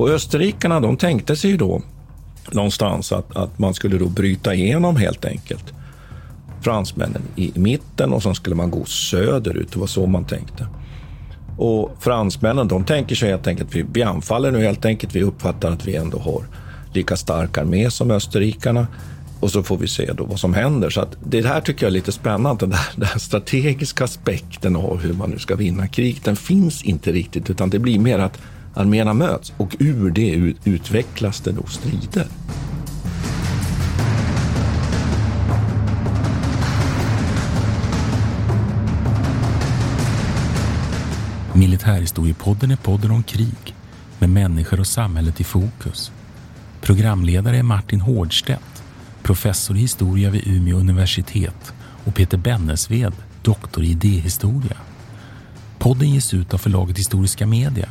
Och österrikarna de tänkte sig ju då någonstans att, att man skulle då bryta igenom helt enkelt. Fransmännen i mitten och sen skulle man gå söderut. Det var så man tänkte. Och fransmännen de tänker sig helt enkelt vi, vi anfaller nu helt enkelt. Vi uppfattar att vi ändå har lika stark armé som österrikarna. Och så får vi se då vad som händer. Så att det här tycker jag är lite spännande. Den, där, den här strategiska aspekten av hur man nu ska vinna krig, den finns inte riktigt. Utan det blir mer att arméerna möts och ur det utvecklas det då strider. Militärhistoriepodden är podden om krig med människor och samhället i fokus. Programledare är Martin Hårdstedt, professor i historia vid Umeå universitet och Peter Bennesved, doktor i idéhistoria. Podden ges ut av förlaget Historiska Media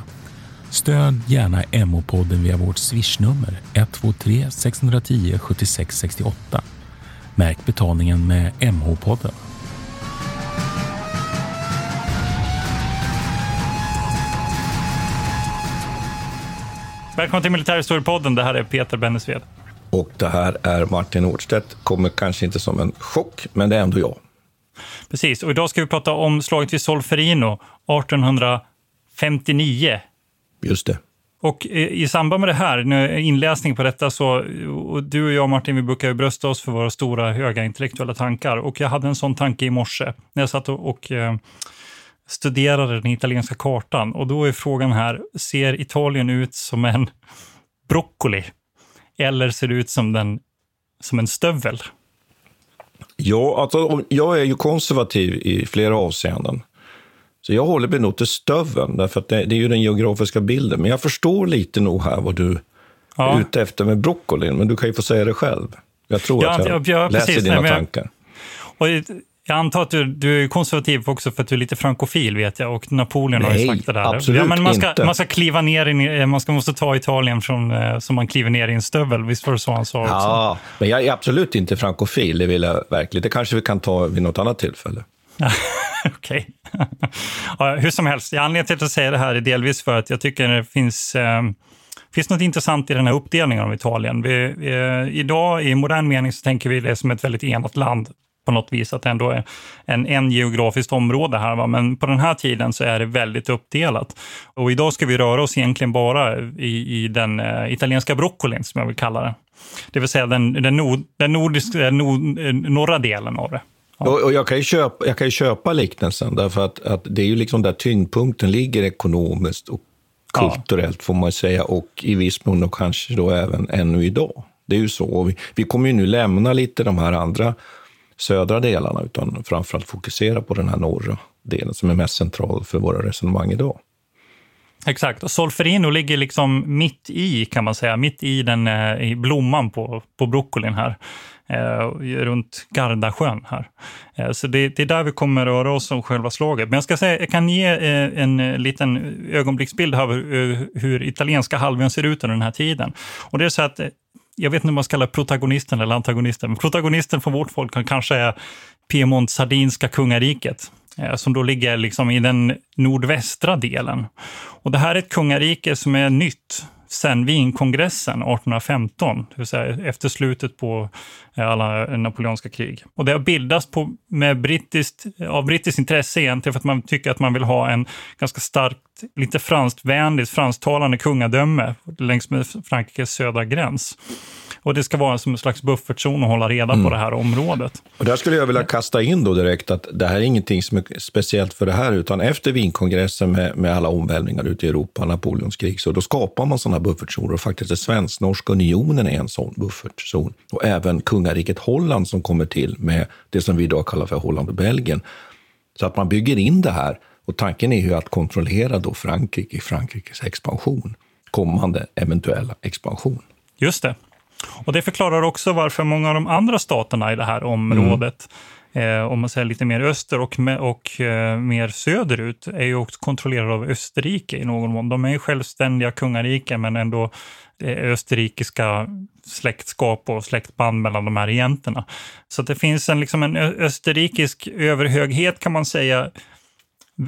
Stöd gärna MH-podden via vårt swishnummer 123 610 76 68. Märk betalningen med MH-podden. Välkommen till Militärhistoriepodden. Det här är Peter Bennesved. Och det här är Martin Nordstedt. Kommer kanske inte som en chock, men det är ändå jag. Precis, och idag ska vi prata om slaget vid Solferino 1859 Just det. Och i samband med det här, inläsning på detta, så och du och jag Martin, vi brukar ju brösta oss för våra stora höga intellektuella tankar. Och jag hade en sån tanke i morse när jag satt och, och eh, studerade den italienska kartan. Och då är frågan här, ser Italien ut som en broccoli? Eller ser det ut som, den, som en stövel? Ja, alltså, jag är ju konservativ i flera avseenden. Så jag håller mig nog till stöveln, därför det, det, är ju den geografiska bilden. Men jag förstår lite nog här vad du ja. är ute efter med broccolin, men du kan ju få säga det själv. Jag tror ja, att jag, jag läser precis, dina nej, tankar. Och jag antar att du, du, är konservativ också för att du är lite frankofil, vet jag. Och Napoleon nej, har ju sagt det där. absolut ja, men man ska, inte. Man ska kliva ner i, man ska, måste ta Italien från, eh, som man kliver ner i en stövel. Visst var det så han sa också? Ja, men jag är absolut inte frankofil, det vill jag verkligen. Det kanske vi kan ta vid något annat tillfälle. Okej ja, hur som helst, anledningen till att jag säger det här är delvis för att jag tycker det finns, eh, finns något intressant i den här uppdelningen av Italien. Vi, eh, idag i modern mening så tänker vi det som ett väldigt enat land på något vis, att det ändå är en, en geografiskt område här. Va? Men på den här tiden så är det väldigt uppdelat. Och idag ska vi röra oss egentligen bara i, i den eh, italienska broccolin, som jag vill kalla det. Det vill säga den, den, nord, den nordiska, nord, eh, norra delen av det. Och, och jag, kan ju köpa, jag kan ju köpa liknelsen, därför att, att det är ju liksom där tyngdpunkten ligger ekonomiskt och kulturellt, ja. får man säga, och i viss mån och kanske då även ännu idag. Det är ju så. Vi, vi kommer ju nu lämna lite de här andra södra delarna, utan framförallt fokusera på den här norra delen som är mest central för våra resonemang idag. Exakt, och Solferino ligger liksom mitt i, kan man säga, mitt i, den, eh, i blomman på, på broccolin här Eh, runt Gardasjön här. Eh, så det, det, är där vi kommer röra oss om själva slaget. Men jag ska säga, jag kan ge eh, en eh, liten ögonblicksbild av hur, eh, hur italienska halvön ser ut under den här tiden. Och det är så att jag vet inte om man ska kalla protagonisten eller antagonisten, men protagonisten för vårt folk kanske är Piemont-Sardinska kungariket som då ligger liksom i den nordvästra delen. Och det här är ett kungarike som är nytt sen Wienkongressen 1815, det vill säga efter slutet på eh, alla napoleonska krig. Och det har bildats på, med brittiskt, av brittiskt intresse egentligen för att man tycker att man vill ha en ganska starkt, lite franstvänligt, fransktalande kungadöme längs med Frankrikes södra gräns. Och det ska vara som en slags buffertzon att hålla reda mm. på det här området. Och där skulle jag vilja kasta in då direkt att det här är ingenting som är speciellt för det här, utan efter Wienkongressen med, med alla omvälvningar ute i Europa, Napoleons krig, så då skapar man sådana buffertzoner och faktiskt är Svensk-Norska unionen är en sån buffertzon. Och även kungariket Holland som kommer till med det som vi idag kallar för Holland och Belgien. Så att man bygger in det här och tanken är ju att kontrollera då Frankrike, Frankrikes expansion. kommande eventuella expansion. Just det. Och det förklarar också varför många av de andra staterna i det här området, eh, om man säger lite mer öster och, och eh, mer söderut, är ju också kontrollerade av Österrike i någon mån. De är ju självständiga kungariken, men ändå österrikiska släktskap och släktband mellan de här regenterna. Så det finns en, liksom en österrikisk överhöghet kan man säga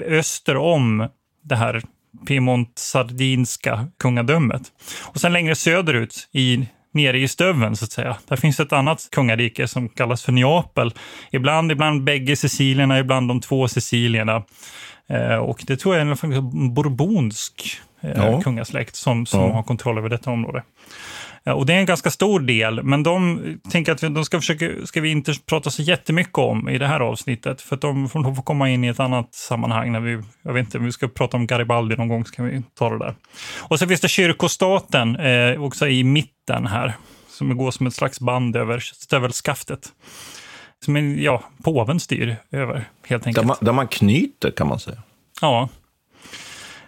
öster om det här Piemont-sardinska kungadömet. Och sen längre söderut, i, nere i stöven så att säga, där finns ett annat kungarike som kallas för Neapel. Ibland, ibland bägge Sicilierna, ibland de två Sicilierna. Eh, och det tror jag är en bourbonsk eh, Ja. kungasläkt som, som Ja. har kontroll över detta område. Ja, Och det är en ganska stor del, men de tänker att vi- de ska, försöka, ska vi inte prata så jättemycket om i det här avsnittet, för att de får, får komma in i ett annat sammanhang. När vi, jag vet inte, om vi ska prata om Garibaldi någon gång, så kan vi ta det där. Och så finns det kyrkostaten eh, också i mitten här, som går som ett slags band över stövelskaftet. Som ja, påven styr över, helt Där enkelt. man, där man knyter, kan man säga. Ja.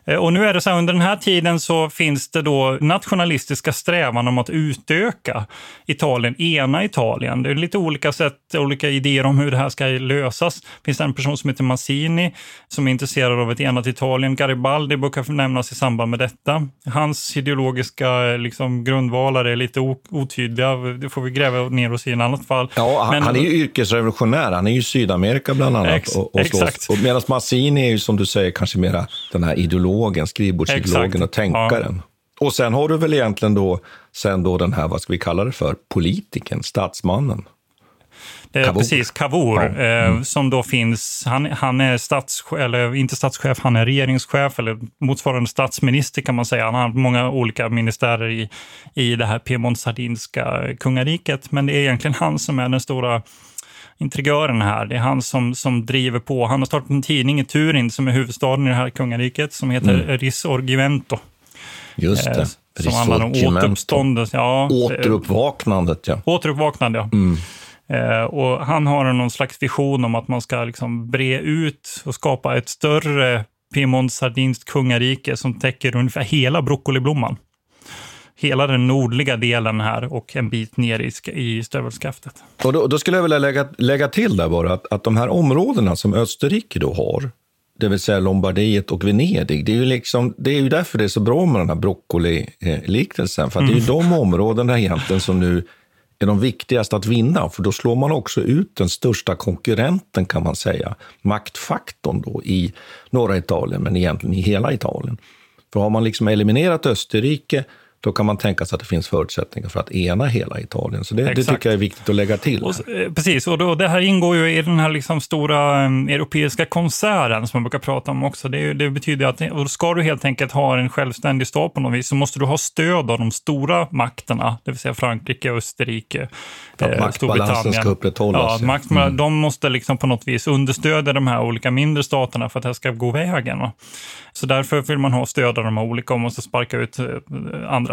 Eh, Och nu är det så här, under den här tiden så finns det då nationalistiska strävan om att utöka Italien, ena Italien. Det är lite olika sätt, olika idéer om hur det här ska lösas. Det finns en person som heter Mazzini som är intresserad av ett enat Italien. Garibaldi brukar nämnas i samband med detta. Hans ideologiska eh, liksom, grundvalar är lite otydliga. Det får vi gräva ner oss i en annat fall. Ja, han, Men- han är ju yrkesrevolutionär. Han är ju i Sydamerika bland annat. Ex- och, och exakt. Och medan Mazzini är ju som du säger kanske mera den här ideologen, skrivbordsideologen Exakt. och tänkaren. Och sen har du väl egentligen då, sen då den här, vad ska vi kalla det för, politiken, statsmannen. Eh, Cavour. Precis, Cavour, Ja. Mm. eh, som då finns, han, han är statschef, eller inte statschef, han är regeringschef eller motsvarande statsminister kan man säga. Han har många olika ministärer i, i det här Piemont-Sardinska kungariket, men det är egentligen han som är den stora intrigören här. Det är han som, som driver på. Han har startat en tidning i Turin som är huvudstaden i det här kungariket som heter Mm. Risorgimento. Just eh, det. som handlar om återuppståndelse. Ja, det- Återuppvaknandet, ja. Återuppvaknande, ja. Mm. Eh, och han har någon slags vision om att man ska liksom bre ut och skapa ett större Piemont-sardinskt kungarike som täcker ungefär hela broccoliblomman. Hela den nordliga delen här och en bit ner i, i stövelskaftet. Och då, då skulle jag vilja lägga, lägga till där bara att, att de här områdena som Österrike då har, det vill säga Lombardiet och Venedig, det är ju, liksom, det är ju därför det är så bra med den här broccoli-liknelsen. För att det är ju de områdena egentligen som nu är de viktigaste att vinna, för då slår man också ut den största konkurrenten kan man säga, maktfaktorn då i norra Italien, men egentligen i hela Italien. För har man liksom eliminerat Österrike, då kan man tänka sig att det finns förutsättningar för att ena hela Italien. Så det, det tycker jag är viktigt att lägga till. Och, eh, precis, och då, det här ingår ju i den här liksom stora eh, europeiska konserten som man brukar prata om också. Det, det betyder att ska du helt enkelt ha en självständig stat på något vis så måste du ha stöd av de stora makterna, det vill säga Frankrike, Österrike, För att eh, Storbritannien. ska upprätthållas, Ja, makt, De måste liksom på något vis understödja de här olika mindre staterna för att det här ska gå vägen. Va? Så därför vill man ha stöd av de här olika och måste sparka ut andra.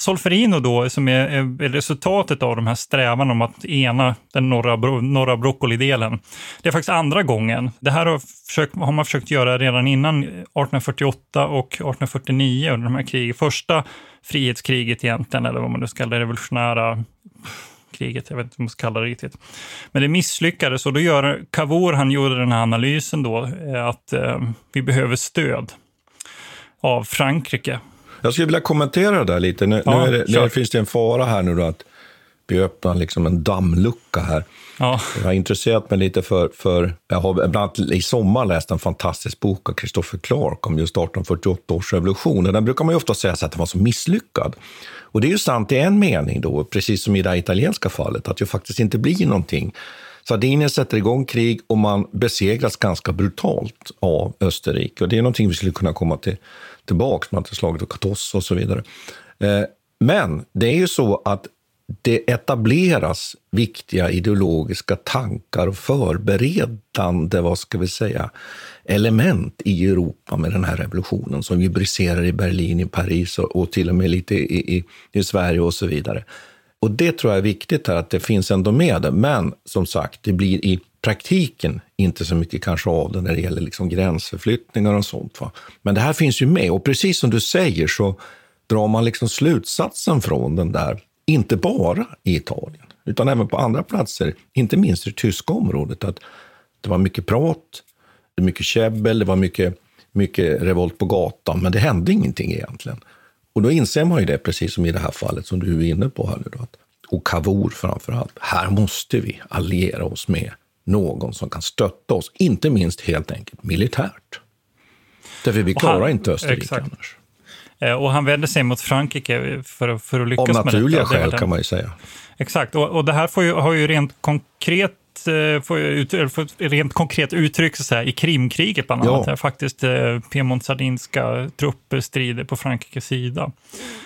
Solferino då, som är, är resultatet av de här strävan om att ena den norra, norra broccolidelen. Det är faktiskt andra gången. Det här har, försökt, har man försökt göra redan innan 1848 och 1849 under de här krigen. Första frihetskriget egentligen, eller vad man nu ska kalla det, revolutionära kriget, jag vet inte vad man ska kalla det riktigt. Men det misslyckades och då gör Cavour, han gjorde den här analysen då, eh, att eh, vi behöver stöd av Frankrike jag skulle vilja kommentera det där lite. Nu, ja, nu, det, nu finns det en fara här nu då att vi öppnar liksom en dammlucka här. Ja. Jag har intresserat mig lite för, för jag har bland annat i sommar läst en fantastisk bok av Christopher Clark om just 1848 års revolution. Och den brukar man ju ofta säga att den var så misslyckad. Och det är ju sant i en mening då, precis som i det italienska fallet, att det faktiskt inte blir någonting. Sardinien sätter igång krig och man besegras ganska brutalt av Österrike. Och det är någonting vi skulle kunna komma till tillbaka, man har inte slagit Katos och så vidare. Eh, men det är ju så att det etableras viktiga ideologiska tankar och förberedande, vad ska vi säga, element i Europa med den här revolutionen som vi briserar i Berlin, i Paris och, och till och med lite i, i, i, Sverige och så vidare. Och det tror jag är viktigt här, att det finns ändå med det. Men som sagt, det blir i praktiken inte så mycket kanske av det när det gäller liksom gränsförflyttningar och sånt. Va? Men det här finns ju med och precis som du säger så drar man liksom slutsatsen från den där, inte bara i Italien, utan även på andra platser, inte minst i det tyska området, att det var mycket prat, det var mycket käbbel, det var mycket, mycket revolt på gatan, men det hände ingenting egentligen. Och då inser man ju det, precis som i det här fallet som du är inne på här nu då, att, och Cavour framför allt. Här måste vi alliera oss med någon som kan stötta oss, inte minst helt enkelt militärt. Därför vi klarar han, inte Österrike exakt. annars. Eh, och han vänder sig mot Frankrike för, för att lyckas med detta. Av naturliga skäl kan man ju säga. Exakt, och, och det här ju, har ju rent konkret eh, ut, får rent konkret uttryck så här, i Krimkriget bland annat. Ja. Där faktiskt eh, Piemont-sardinska trupper strider på Frankrikes sida.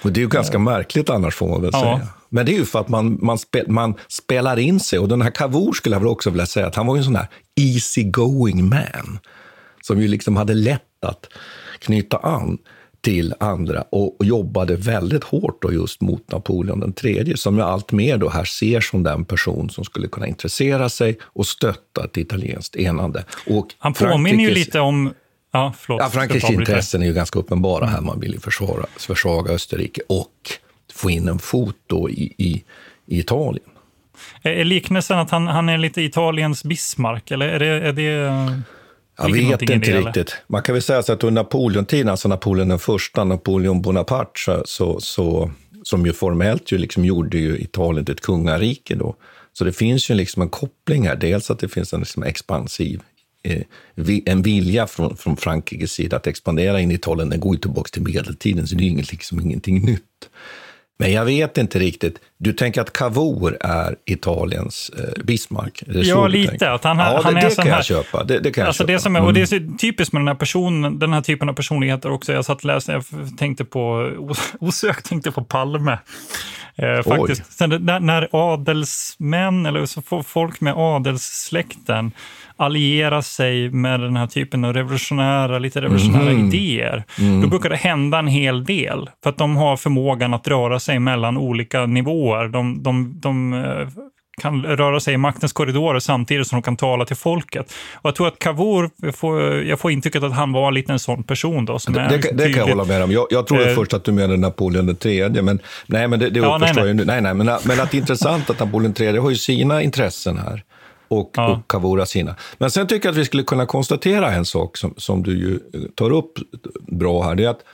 Och det är ju ganska märkligt annars får man väl ja. säga. Men det är ju för att man, man, spel, man spelar in sig. Och den här Cavour skulle jag väl också vilja säga att han var ju en sån här easy going man. Som ju liksom hade lätt att knyta an till andra och, och jobbade väldigt hårt då just mot Napoleon den tredje som jag allt mer då här ser som den person som skulle kunna intressera sig och stötta ett italienskt enande. Och Han påminner ju lite om Ja, förlåt. Ja, Frankrikes intressen är ju ganska uppenbara här. Man vill ju försvara, försvaga Österrike och få in en fot då i, i, i Italien. Är liknelsen att han, han är lite Italiens Bismarck, eller är det... Är det jag vet inte det, riktigt. Eller? Man kan väl säga så att under Napoleontiden, alltså Napoleon den första, Napoleon Bonaparte, så, så, som ju formellt ju liksom gjorde ju Italien till ett kungarike då. Så det finns ju liksom en koppling här. Dels att det finns en liksom expansiv eh, en vilja från, från Frankrikes sida att expandera in i Italien. Den går ju tillbaka till medeltiden, så det är ju liksom ingenting nytt. Men jag vet inte riktigt. Du tänker att Cavour är Italiens eh, Bismarck? ja, lite. Att han, ja, han det, är det kan här, jag köpa. Det, det kan alltså jag köpa. Det som är, och det är mm. typiskt med den här, personen, den här typen av personligheter också. Jag satt och läste, jag tänkte på, osökt tänkte på Palme. Eh, faktiskt. Sen, när, när adelsmän, eller så folk med adelssläkten alliera sig med den här typen av revolutionära, lite revolutionära mm. idéer, mm. då brukar det hända en hel del. För att de har förmågan att röra sig mellan olika nivåer. De, de, de eh, kan röra sig i maktens korridorer samtidigt som de kan tala till folket. Och jag tror att Cavour, jag får, jag får intrycket att han var lite en sån person. Då, det, det, det kan jag hålla med om. Jag, jag trodde eh, först att du menade Napoleon tredje, men nej, men det, det ja, förstår nej, jag nu. Nej, nej, men, men att det är intressant att Napoleon tredje har ju sina intressen här och, ja. och Kavura sina. Men sen tycker jag att vi skulle kunna konstatera en sak som, som du ju tar upp bra här. Det är att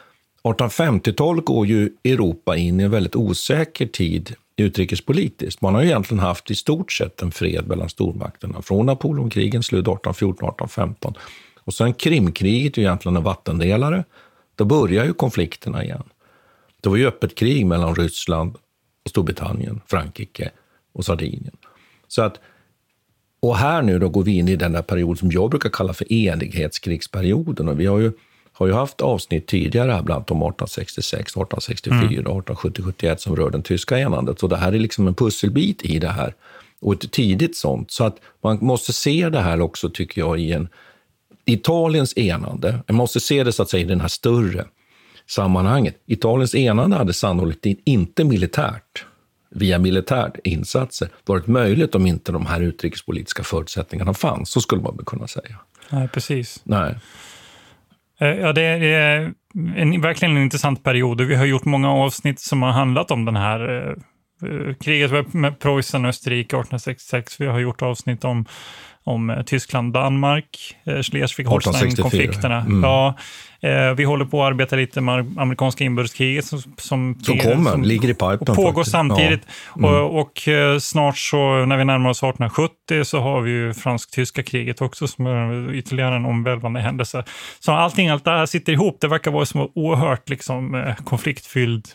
1850-talet går ju Europa in i en väldigt osäker tid utrikespolitiskt. Man har ju egentligen haft i stort sett en fred mellan stormakterna från Napoleonkrigen, slut 1814-1815. Och sen Krimkriget är ju egentligen en vattendelare då börjar ju konflikterna igen. Det var ju öppet krig mellan Ryssland, och Storbritannien, Frankrike och Sardinien. Så att, och här nu då går vi in i den där period som jag brukar kalla för enighetskrigsperioden. Och vi har ju, har ju haft avsnitt tidigare här, bland annat om 1866, 1864 mm. 1870, 71 som rör den tyska enandet. Så det här är liksom en pusselbit i det här och ett tidigt sånt. Så att man måste se det här också, tycker jag, i en Italiens enande. Man måste se det så att säga i den här större sammanhanget. Italiens enande hade sannolikt inte militärt, via militära insatser, varit möjligt om inte de här utrikespolitiska förutsättningarna fanns. Så skulle man väl kunna säga. Nej, precis. Nej. Eh, ja, det är en, verkligen en intressant period vi har gjort många avsnitt som har handlat om den här eh, Eh, kriget med Preussen och Österrike 1866. Vi har gjort avsnitt om, om eh, Tyskland-Danmark, eh, Schleswig-Holstein-konflikterna. Mm. Ja, vi håller på att arbeta lite med amerikanska inbördeskriget som, som, som kommer, som, ligger i pipen. Och pågår faktiskt. samtidigt. Ja. Mm. Och, och, snart så, när vi närmar oss 1870, så har vi ju fransk-tyska kriget också som är ytterligare en omvälvande händelse. Så allting, allt det här sitter ihop. Det verkar vara som oerhört liksom, konfliktfylld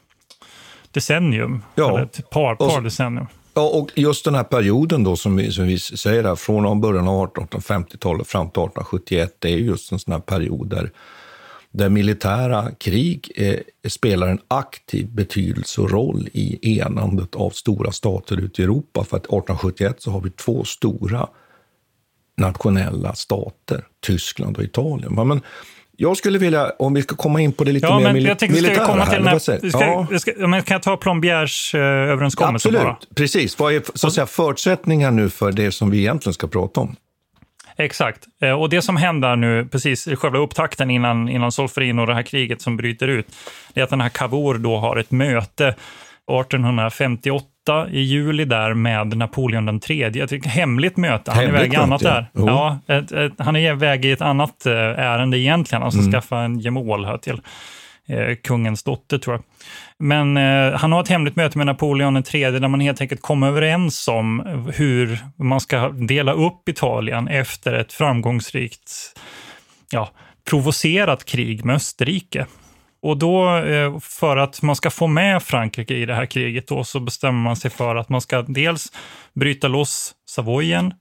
decennium. Ja. Eller ett par, par decennium. Ja, och just den här perioden då som vi, som vi säger här, från början av 1850-talet fram till 1871, det är just en sån här period där, där militära krig eh, spelar en aktiv betydelse och roll i enandet av stora stater ute i Europa. För att 1871 så har vi två stora nationella stater, Tyskland och Italien. Men jag skulle vilja, om vi ska komma in på det lite ja, mer mil jag tänkte, militära. Ska komma till här, här, ska, ja. ska, men kan jag ta Plombiers eh, överenskommelse Absolut, bara? precis. Vad är så att säga, förutsättningar nu för det som vi egentligen ska prata om? Exakt. Eh, och det som händer nu, precis i själva upptakten innan, innan Solferino och det här kriget som bryter ut, det är att den här Cavour då har ett möte 1858 i juli där med Napoleon den tredje. Ett hemligt möte. Han hemligt är iväg i annat där. Ja, ett, ett, han är iväg i ett annat eh, ärende egentligen. Han ska mm. skaffa en gemål här till eh, kungens dotter tror jag. Men eh, han har ett hemligt möte med Napoleon den tredje där man helt enkelt kommer överens om hur man ska dela upp Italien efter ett framgångsrikt ja, provocerat krig med Österrike. Och då, eh, för att man ska få med Frankrike i det här kriget, då, så bestämmer man sig för att man ska dels bryta loss Savoyen,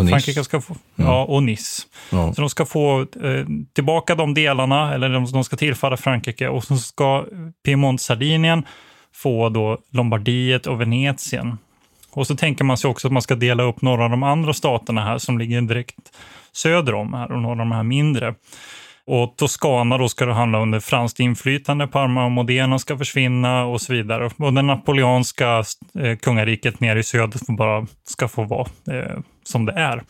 och. Frankrike ska få, mm. ja, och Nice. Ja. Så de ska få eh, tillbaka de delarna, eller de, de ska tillfalla Frankrike, och så ska Piemont, Sardinien få då Lombardiet och Venetien. Och så tänker man sig också att man ska dela upp några av de andra staterna här som ligger direkt söder om här och några av de här mindre. Och Toscana då ska det handla under franskt inflytande, Parma och Modena ska försvinna och så vidare. Och det napoleonska eh, kungariket nere i söder får bara ska få vara eh, som det är.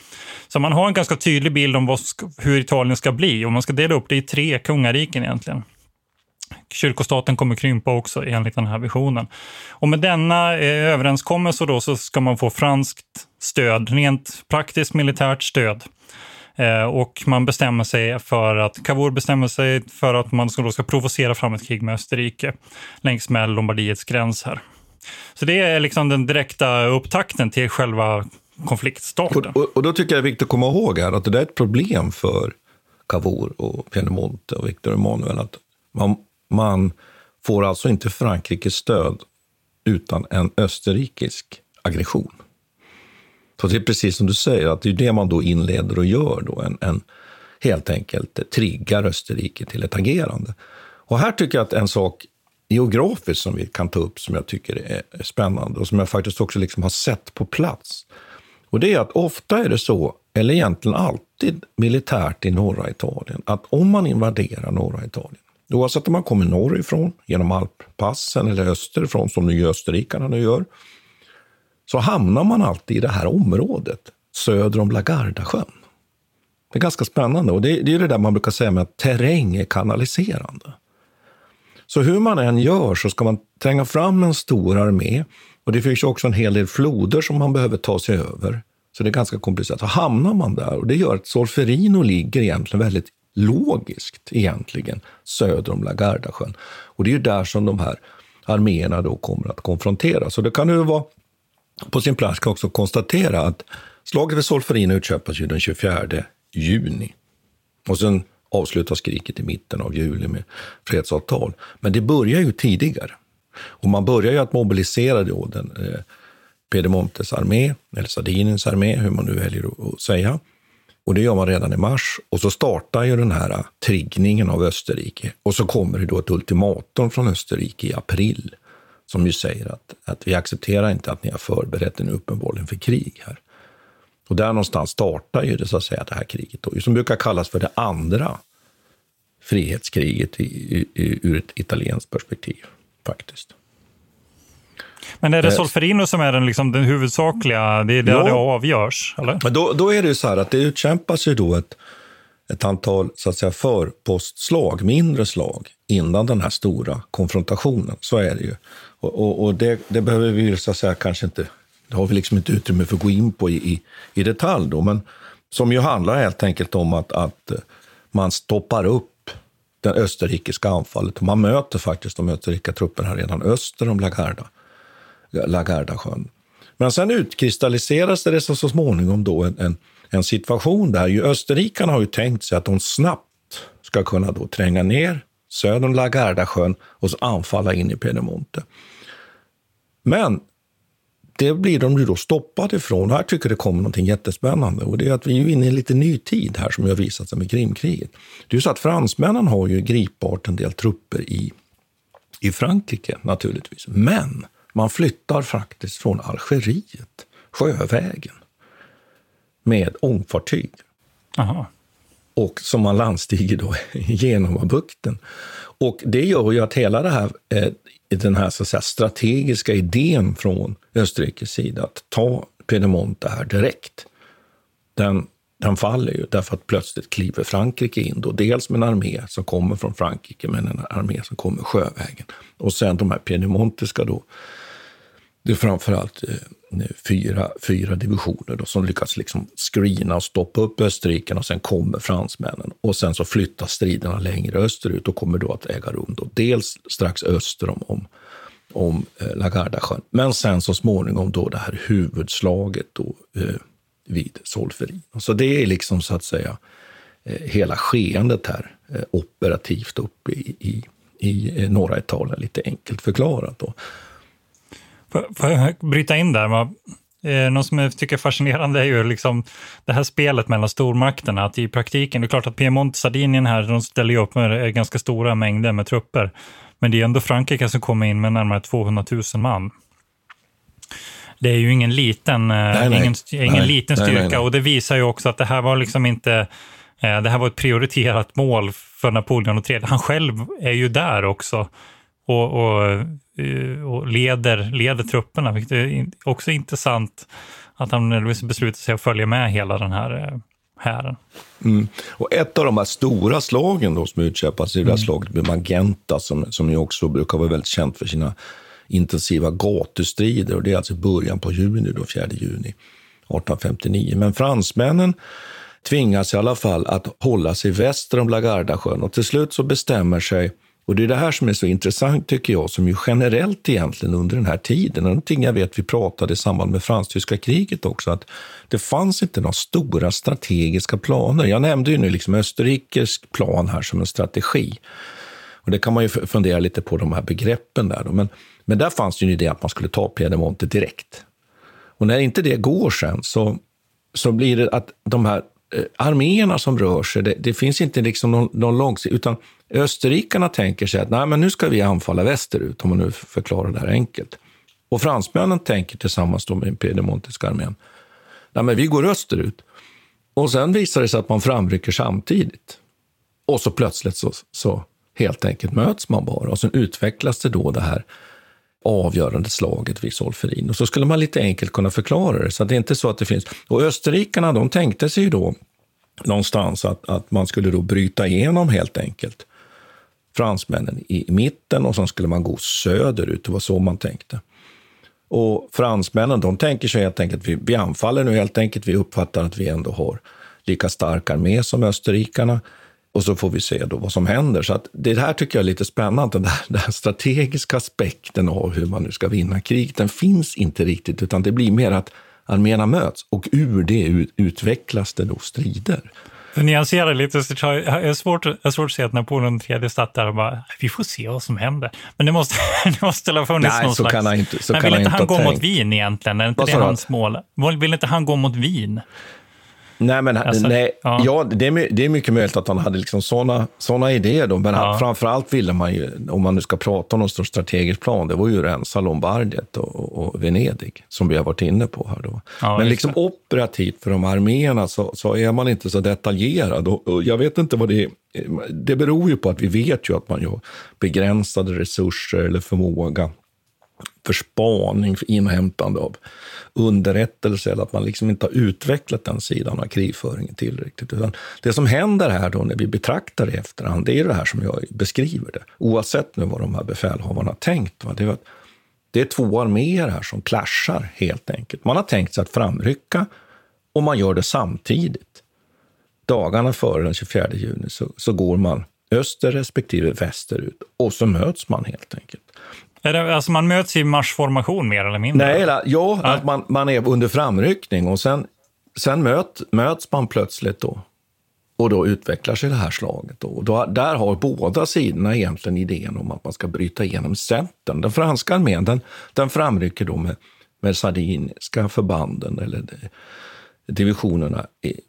Så man har en ganska tydlig bild om vad, hur Italien ska bli och man ska dela upp det i tre kungariken egentligen. Kyrkostaten kommer krympa också enligt den här visionen. Och med denna eh, överenskommelse då så ska man få franskt stöd, rent praktiskt militärt stöd Eh, och man bestämmer sig för att, Cavour bestämmer sig för att man ska, ska provocera fram ett krig med Österrike längs med Lombardiets gräns här. Så det är liksom den direkta upptakten till själva konfliktstarten. Och, och, och, då tycker jag det är viktigt att komma ihåg här att det där är ett problem för Cavour och Piemonte och Victor Emanuel. Att man, man får alltså inte Frankrikes stöd utan en österrikisk aggression. Så det är precis som du säger, att det är det man då inleder och gör då, en, en helt enkelt triggar Österrike till ett agerande. Och här tycker jag att en sak geografiskt som vi kan ta upp som jag tycker är spännande och som jag faktiskt också liksom har sett på plats. Och det är att ofta är det så, eller egentligen alltid militärt i norra Italien, att om man invaderar norra Italien, oavsett om man kommer norrifrån genom Alppassen eller österifrån som nu österrikarna nu gör, så hamnar man alltid i det här området söder om Lagardasjön. Det är ganska spännande och det, det är det där man brukar säga med att terräng är kanaliserande. Så hur man än gör så ska man tränga fram en stor armé och det finns också en hel del floder som man behöver ta sig över. Så det är ganska komplicerat. Så hamnar man där och det gör att Solferino ligger egentligen väldigt logiskt egentligen söder om Lagardasjön. Och det är ju där som de här arméerna då kommer att konfronteras. Så det kan ju vara på sin plats kan också konstatera att slaget vid Solferino utkämpas ju den 24 juni. Och sen avslutas kriget i mitten av juli med fredsavtal. Men det börjar ju tidigare. Och man börjar ju att mobilisera då den, eh, Piedemontes armé, eller Sardiniens armé, hur man nu väljer att säga. Och det gör man redan i mars. Och så startar ju den här triggningen av Österrike. Och så kommer det då ett ultimatum från Österrike i april som ju säger att, att vi accepterar inte att ni har förberett en uppenbarligen för krig här. Och där någonstans startar ju det, så att säga, det här kriget, då, som brukar kallas för det andra frihetskriget i, i, ur ett italienskt perspektiv, faktiskt. Men är det eh, Solferino som är den, liksom, den huvudsakliga, det är där ja. det avgörs? Eller? Men då, då är det ju så här att det utkämpas ju då ett, ett antal så att säga, förpostslag, mindre slag, innan den här stora konfrontationen. Så är det ju. Och, och, och det, det, behöver vi så att säga kanske inte, det har vi liksom inte utrymme för att gå in på i, i, i detalj då, men som ju handlar helt enkelt om att, att eh, man stoppar upp det österrikiska anfallet. Man möter faktiskt de österrikiska trupperna redan öster om Lagarda. Lagardasjön. Men sen utkristalliseras det så, så småningom då en, en, en, situation där ju österrikarna har ju tänkt sig att de snabbt ska kunna då tränga ner söder om Lagardasjön och så anfalla in i Piedemonte. Men det blir de ju då stoppade ifrån. Här tycker det kommer något jättespännande och det är att vi är inne i en lite ny tid här som har visat sig med Krimkriget. Det är ju så att fransmännen har ju gripbart en del trupper i, i Frankrike naturligtvis. Men man flyttar faktiskt från Algeriet sjövägen med ångfartyg. Aha. Och som man landstiger då genom bukten. Och det gör ju att hela det här, eh, den här så säga, strategiska idén från Österrikes sida att ta Piedemonte här direkt, den, den faller ju därför att plötsligt kliver Frankrike in. Då, dels med en armé som kommer från Frankrike, men en armé som kommer sjövägen. Och sen de här Piedemontiska då, det är framförallt eh, fyra, fyra divisioner då, som lyckas liksom screena och stoppa upp österrikarna och sen kommer fransmännen. Och sen så flyttas striderna längre österut och kommer då att äga rum då, dels strax öster om, om, om eh, Lagardasjön, men sen så småningom då det här huvudslaget då, eh, vid Solferin. Så det är liksom så att säga eh, hela skeendet här eh, operativt uppe i, i, i eh, norra Italien, lite enkelt förklarat. Då. Får jag bryta in där? Eh, något som jag tycker är fascinerande är ju liksom det här spelet mellan stormakterna. Att i praktiken, det är klart att Piemont, Sardinien här, de ställer ju upp med ganska stora mängder med trupper. Men det är ändå Frankrike som kommer in med närmare 200 000 man. Det är ju ingen liten, eh, nej, nej. ingen, ingen nej, liten styrka och det visar ju också att det här var liksom inte eh, det här var ett prioriterat mål för Napoleon III. Han själv är ju där också och, och, eh, och leder, leder trupperna, vilket är också intressant att han beslutar sig att följa med hela den här eh, hären. Mm. Och ett av de här stora slagen då som utkämpas är det här mm. slaget med Magenta som, som ju också brukar vara väldigt känt för sina intensiva gatustrider. Och det är alltså början på juni, då, 4 juni 1859. Men fransmännen tvingas i alla fall att hålla sig väster om Lagardasjön och till slut så bestämmer sig och det är det här som är så intressant tycker jag, som ju generellt egentligen under den här tiden, någonting jag vet vi pratade i samband med fransk-tyska kriget också, att det fanns inte några stora strategiska planer. Jag nämnde ju nu liksom Österrikes plan här som en strategi. Och det kan man ju fundera lite på de här begreppen där. Då. Men, men där fanns ju en idé att man skulle ta Piedemonte direkt. Och när inte det går sen så, så blir det att de här Eh, arméerna som rör sig, det, det finns inte liksom någon, någon långsiktig, utan Österrikarna tänker sig att Nej, men nu ska vi anfalla västerut, om man nu förklarar det här enkelt. Och fransmännen tänker tillsammans med den piedemontiska armén, Nej, men vi går österut. Och sen visar det sig att man framrycker samtidigt. Och så plötsligt så, så helt enkelt möts man bara och sen utvecklas det då det här avgörande slaget vid Solferin. Och så skulle man lite enkelt kunna förklara det. Så det är inte så att det finns... Och österrikarna de tänkte sig ju då någonstans att, att man skulle då bryta igenom helt enkelt fransmännen i mitten och sen skulle man gå söderut. Det var så man tänkte. Och fransmännen de tänker sig helt enkelt, vi, vi anfaller nu helt enkelt, vi uppfattar att vi ändå har lika stark armé som österrikarna och så får vi se då vad som händer. Så det här tycker jag är lite spännande, den, där, den här strategiska aspekten av hur man nu ska vinna krig, den finns inte riktigt, utan det blir mer att arméerna möts och ur det utvecklas det då strider. För att nyansera lite så jag, är svårt, jag är svårt att se att Napoleon III satt där och bara, vi får se vad som händer. Men det måste, det måste ha funnits Nej, någon så slags... kan han inte, så men kan vill han inte han ha gå mot tänkt. Wien egentligen? Är inte det du? hans mål? Vill inte han gå mot Wien? Nej, men Alltså, nej, ja. ja. det, är, det är mycket möjligt att han hade liksom såna, såna idéer. Då, men Ja. han, framför allt ville man ju, om man nu ska prata om någon sorts strategisk plan, det var ju rensa Lombardiet och, och, Venedig, som vi har varit inne på här. Då. Ja, men liksom operativt för de arméerna så, så är man inte så detaljerad. Och, och jag vet inte vad det är. Det beror ju på att vi vet ju att man har begränsade resurser eller förmåga för spaning, för inhämtande av underrättelse eller att man liksom inte har utvecklat den sidan av krigföringen tillräckligt. Utan det som händer här då när vi betraktar det i efterhand, det är det här som jag beskriver det. Oavsett nu vad de här befälhavarna har tänkt. Va? Det, är att det är två arméer här som clashar helt enkelt. Man har tänkt sig att framrycka och man gör det samtidigt. Dagarna före den 24 juni så, så går man öster respektive västerut och så möts man helt enkelt. Är det, alltså man möts i marschformation mer eller mindre? Nej, eller, ja, att man, man är under framryckning och sen, sen möt, möts man plötsligt då. Och då utvecklar sig det här slaget. Då. Och då, där har båda sidorna egentligen idén om att man ska bryta igenom centern. Den franska armén den, den framrycker då med, med sardiniska förbanden eller divisionerna i,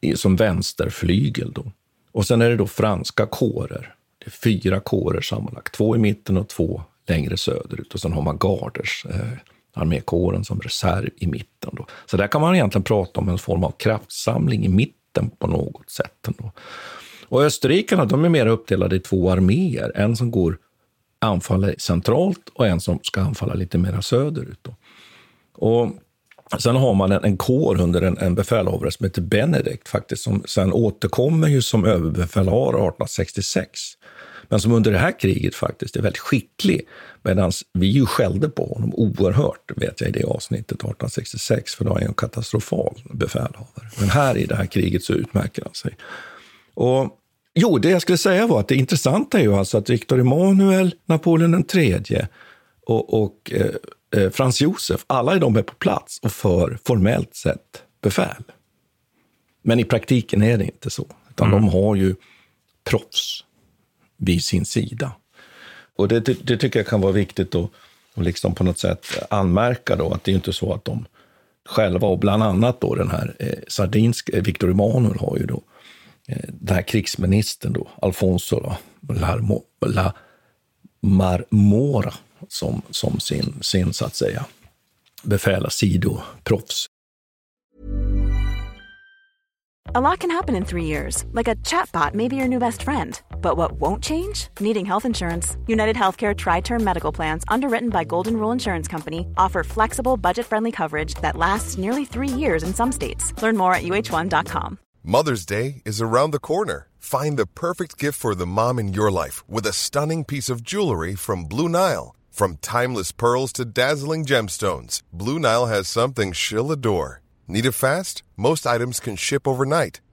i, som vänsterflygel. Då. Och sen är det då franska kårer. Det är fyra kårer sammanlagt. Två i mitten och två längre söderut. Och sen har man garders, eh, armékåren som reserv i mitten. Då. Så där kan man egentligen prata om en form av kraftsamling i mitten på något sätt. Ändå. Och österrikarna de är mer uppdelade i två arméer. En som går anfalla centralt och en som ska anfalla lite mer söderut. Då. Och Sen har man en, en kår under en, en befälhavare som heter Benedikt, faktiskt, som sen återkommer ju som överbefälhavare 1866. Men som under det här kriget faktiskt är väldigt skicklig. Medan vi ju skällde på honom oerhört, vet jag, i det avsnittet 1866, för då är han en katastrofal befälhavare. Men här i det här kriget så utmärker han sig. Och Jo, det jag skulle säga var att det intressanta är ju alltså att Viktor Emanuel, Napoleon III och, och eh, eh, Frans Josef, alla är de är på plats och för formellt sett befäl. Men i praktiken är det inte så, utan de har ju proffs vid sin sida. Och det, det, det tycker jag kan vara viktigt att, att liksom på något sätt anmärka då, att det är inte så att de själva, och bland annat då den här eh, sardinska, eh, Victor Emanuel har ju då eh, den här krigsministern då, Alfonso då, Larmo, La Marmora, som, som sin, sin, så att säga, befäla sidoproffs. A lot can happen in three years, like a chatbot may be your new best friend. But what won't change? Needing health insurance. United Healthcare Tri Term Medical Plans, underwritten by Golden Rule Insurance Company, offer flexible, budget friendly coverage that lasts nearly three years in some states. Learn more at uh1.com. Mother's Day is around the corner. Find the perfect gift for the mom in your life with a stunning piece of jewelry from Blue Nile. From timeless pearls to dazzling gemstones, Blue Nile has something she'll adore. Need it fast? Most items can ship overnight.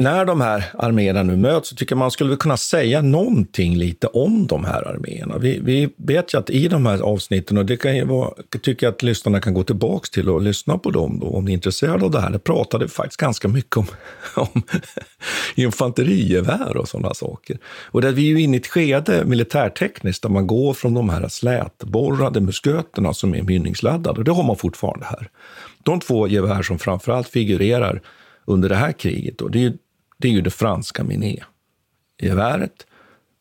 När de här arméerna nu möts så tycker jag man skulle kunna säga någonting lite om de här arméerna. Vi, vi vet ju att i de här avsnitten, och det kan ju vara, tycker jag att lyssnarna kan gå tillbaka till och lyssna på dem då, om ni är intresserade av det här. Det pratade vi faktiskt ganska mycket om, om infanterigevär och sådana saker. Och där vi är ju inne i ett skede militärtekniskt där man går från de här slätborrade musköterna som är mynningsladdade, och det har man fortfarande här. De två gevär som framförallt figurerar under det här kriget, då, det är ju det, är ju det franska Miné-geväret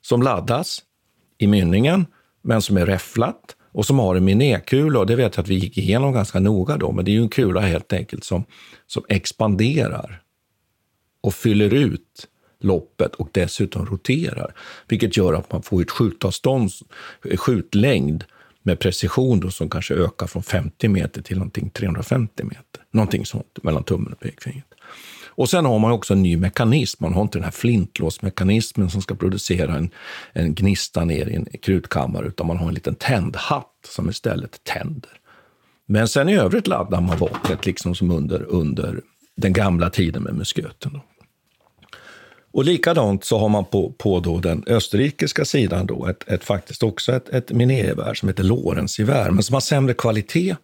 som laddas i mynningen, men som är räfflat och som har en minékula. Och det vet jag att vi gick igenom ganska noga då, men det är ju en kula helt enkelt som, som expanderar och fyller ut loppet och dessutom roterar, vilket gör att man får ett skjutavstånd, skjutlängd med precision då, som kanske ökar från 50 meter till någonting 350 meter. Någonting sånt mellan tummen och pekfingret. Och sen har man också en ny mekanism. Man har inte den här flintlåsmekanismen som ska producera en, en gnista ner i en krutkammare, utan man har en liten tändhatt som istället tänder. Men sen i övrigt laddar man vapnet liksom som under, under den gamla tiden med musköten. Då. Och likadant så har man på, på då den österrikiska sidan då ett, ett faktiskt också ett, ett minérgevär som heter Lorenzgevär, men som har sämre kvalitet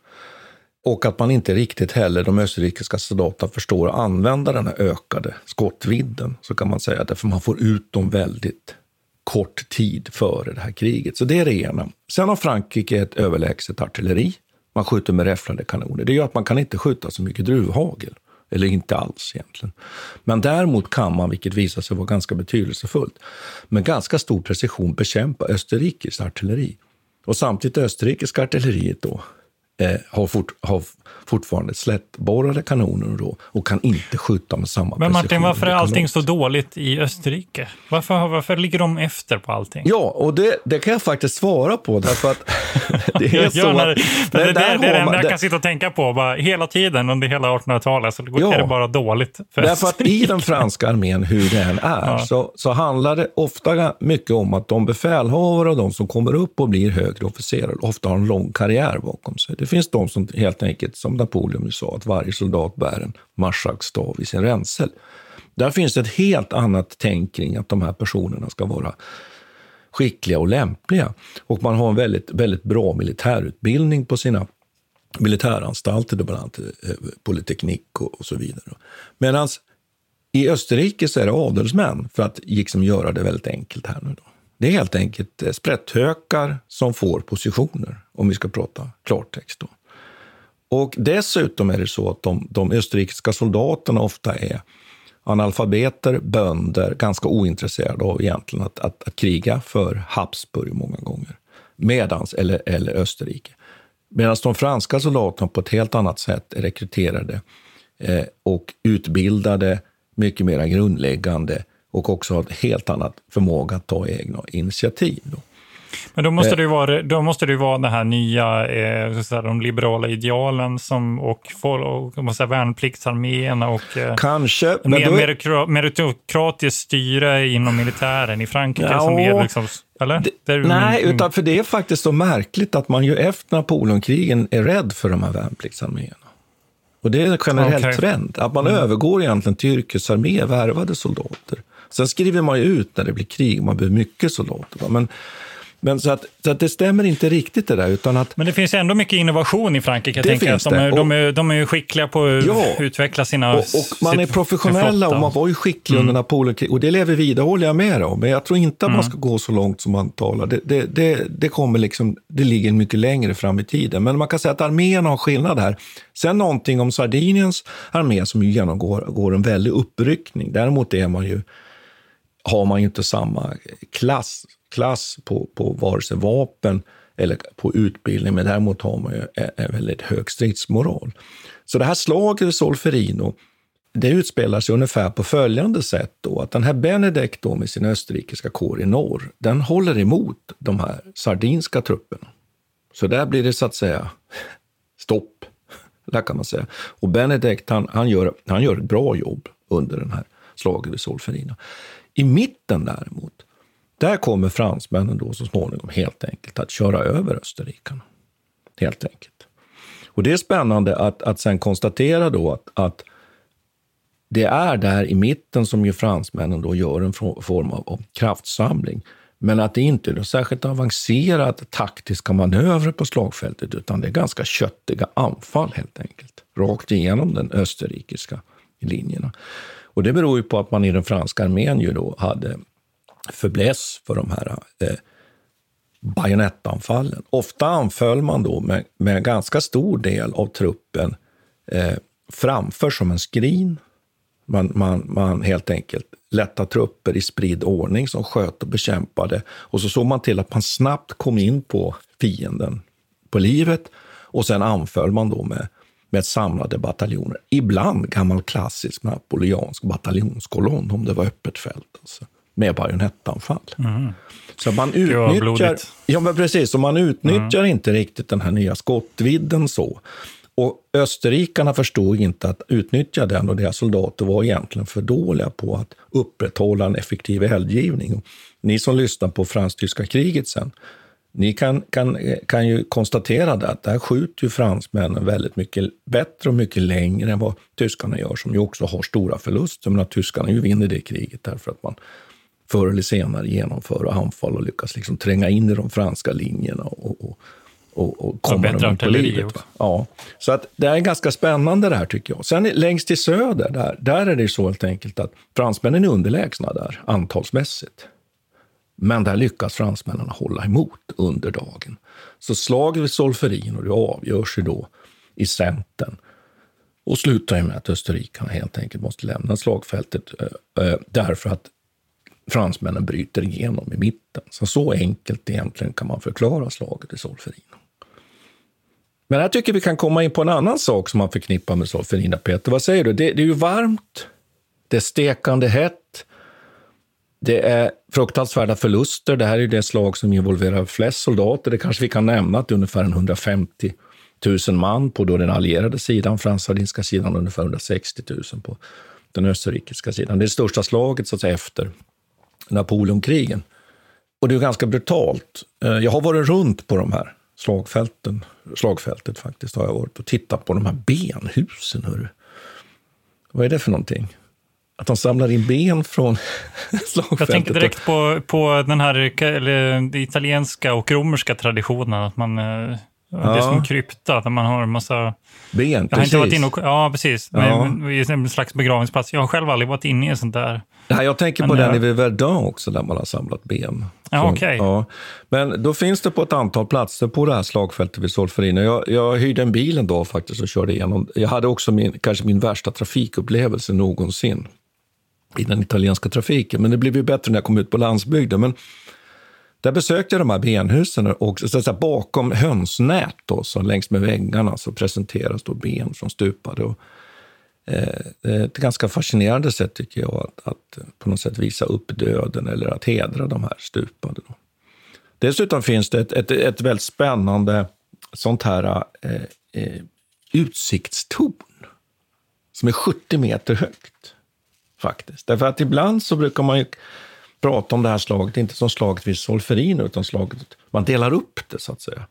och att man inte riktigt heller, de österrikiska soldaterna, förstår att använda den här ökade skottvidden, så kan man säga, därför man får ut dem väldigt kort tid före det här kriget. Så det är det ena. Sen har Frankrike ett överlägset artilleri. Man skjuter med räfflade kanoner. Det gör att man kan inte skjuta så mycket druvhagel. Eller inte alls egentligen. Men däremot kan man, vilket visar sig vara ganska betydelsefullt, med ganska stor precision bekämpa österrikiskt artilleri. Och samtidigt österrikiska artilleriet då eh, har, fort, har fortfarande slättborrade kanoner då, och kan inte skjuta med samma Men Martin, precision. varför är allting så dåligt i Österrike? Varför, varför ligger de efter på allting? Ja, och det, det kan jag faktiskt svara på, därför att det är så att... det, det, det, det är det enda jag kan sitta och tänka på. Bara, hela tiden under hela 1800-talet så Ja. är det bara dåligt. För Därför att i den franska armén, hur det än är, Ja. så, så handlar det ofta mycket om att de befälhavare och de som kommer upp och blir högre officerare ofta har en lång karriär bakom sig. Det finns de som helt enkelt, som Napoleon sa, att varje soldat bär en marskalkstav i sin ränsel. Där finns det ett helt annat tänk kring att de här personerna ska vara skickliga och lämpliga. Och man har en väldigt, väldigt bra militärutbildning på sina militäranstalter, bland annat eh, Polyteknik och, och så vidare. Medan i Österrike så är det adelsmän, för att liksom göra det väldigt enkelt här nu. Då. Det är helt enkelt eh, sprätthökar som får positioner, om vi ska prata klartext. Då. Och dessutom är det så att de, de österrikiska soldaterna ofta är analfabeter, bönder, ganska ointresserade av egentligen att, att, att kriga för Habsburg många gånger. Medans, eller, eller Österrike. Medan de franska soldaterna på ett helt annat sätt är rekryterade eh, och utbildade, mycket mer grundläggande och också har ett helt annat förmåga att ta egna initiativ. Då. Men då måste, Eh. det ju vara, då måste det vara den här nya, eh, så de liberala idealen som, och, och säger, värnpliktsarméerna och eh, Kanske, men mer är- meritokra- meritokratiskt styre inom militären i Frankrike Ja, som är liksom, eller? Det, Det nej, utan för det är faktiskt så märkligt att man ju efter Napoleonkrigen är rädd för de här värnpliktsarméerna. Och det är en generell Okej. trend, att man Mm. övergår egentligen till yrkesarmé, värvade soldater. Sen skriver man ju ut när det blir krig, man behöver mycket soldater. Men, men så, att, så att det stämmer inte riktigt det där, utan att Men det finns ändå mycket innovation i Frankrike. Jag Det tänker finns att de, är, de, är, de är ju skickliga på att Ja. utveckla sina... Och, och man är sitt- professionella sin flotta. och man var ju skicklig under Napoleonkriget. Och det lever vidare, håller jag med om. Men jag tror inte att man ska gå så långt som man talar. Det, det, det, det, kommer liksom, det ligger mycket längre fram i tiden. Men man kan säga att armén har skillnad här. Sen någonting om Sardiniens armé som ju genomgår går en väldig uppryckning. Däremot är man ju, har man ju inte samma klass, klass på, på vare sig vapen eller på utbildning, men däremot har man ju en, väldigt hög stridsmoral. Så det här slaget i Solferino, det utspelar sig ungefär på följande sätt då, att den här Benedek då med sin österrikiska kår i norr, den håller emot de här sardinska trupperna. Så där blir det så att säga stopp, där kan man säga. Och Benedek, han, han, gör, han gör ett bra jobb under den här slaget vid Solferino. I mitten däremot, där kommer fransmännen då så småningom helt enkelt att köra över österrikarna. Helt enkelt. Och det är spännande att, att sen konstatera då att, att det är där i mitten som ju fransmännen då gör en form av, av kraftsamling. Men att det inte är något särskilt avancerat taktiska manövrer på slagfältet, utan det är ganska köttiga anfall helt enkelt. Rakt igenom den österrikiska linjerna. Och det beror ju på att man i den franska armén ju då hade fäbless för de här eh, bajonettanfallen. Ofta anföll man då med, med en ganska stor del av truppen eh, framför som en skrin Man, man, man helt enkelt lätta trupper i spridd ordning som sköt och bekämpade. Och så såg man till att man snabbt kom in på fienden på livet och sen anföll man då med, med samlade bataljoner. Ibland gammal klassisk napoleansk bataljonskolonn om det var öppet fält. Alltså, med bajonettanfall. Mm. Så man utnyttjar, ja, men precis, och man utnyttjar mm. inte riktigt den här nya skottvidden så. Och österrikarna förstod inte att utnyttja den och deras soldater var egentligen för dåliga på att upprätthålla en effektiv eldgivning. Ni som lyssnar på fransk-tyska kriget sen, ni kan, kan, kan ju konstatera det, att där skjuter ju fransmännen väldigt mycket bättre och mycket längre än vad tyskarna gör, som ju också har stora förluster. Men att tyskarna ju vinner det kriget därför att man förr eller senare genomför och anfall och lyckas liksom tränga in i de franska linjerna och, och, och, och komma dem in på livet. Ja. Så att det är ganska spännande det här tycker jag. Sen längst till söder, där, där är det så helt enkelt att fransmännen är underlägsna där, antalsmässigt. Men där lyckas fransmännen hålla emot under dagen. Så slaget vid Solferino det avgörs ju då i centern och slutar med att österrikarna helt enkelt måste lämna slagfältet eh, eh, därför att fransmännen bryter igenom i mitten. Så, så enkelt egentligen kan man förklara slaget i Solferino. Men här tycker vi kan komma in på en annan sak som man förknippar med Solferino, Peter. Vad säger du? Det, det är ju varmt, det är stekande hett, det är fruktansvärda förluster. Det här är det slag som involverar flest soldater. Det kanske vi kan nämna att det är ungefär 150 000 man på då den allierade sidan, fransk-sardinska sidan, och ungefär 160 000 på den österrikiska sidan. Det är det största slaget så att säga, efter Napoleonkrigen. Och det är ganska brutalt. Eh, jag har varit runt på de här slagfälten, slagfältet faktiskt, har jag varit och tittat på de här benhusen. Hörru. Vad är det för någonting? Att de samlar in ben från slagfältet. Jag tänker direkt på, på den här eller, italienska och romerska traditionen. Att man, eh, ja. Det är som en krypta, där man har en massa... Ben, jag har precis. Inte varit inne och, ja, precis. Ja. En slags begravningsplats. Jag har själv aldrig varit inne i en sånt där. Nej, jag tänker på Men, den i Verdun också, där man har samlat ben. Ja, okay. ja. Men då finns det på ett antal platser på det här slagfältet vid Solferino. Jag, jag hyrde en bil en dag faktiskt och körde igenom. Jag hade också min, kanske min värsta trafikupplevelse någonsin i den italienska trafiken. Men det blev ju bättre när jag kom ut på landsbygden. Men där besökte jag de här benhusen och så att säga, bakom hönsnät då, så längs med väggarna så presenteras då ben från stupade. Och, eh, eh, ett ganska fascinerande sätt tycker jag att, att, på något sätt visa upp döden eller att hedra de här stupade. Då. Dessutom finns det ett, ett, ett väldigt spännande sånt här eh, eh, utsiktstorn som är 70 meter högt faktiskt. Därför att ibland så brukar man ju prata om det här slaget, inte som slaget vid Solferino, utan slaget, man delar upp det så att säga.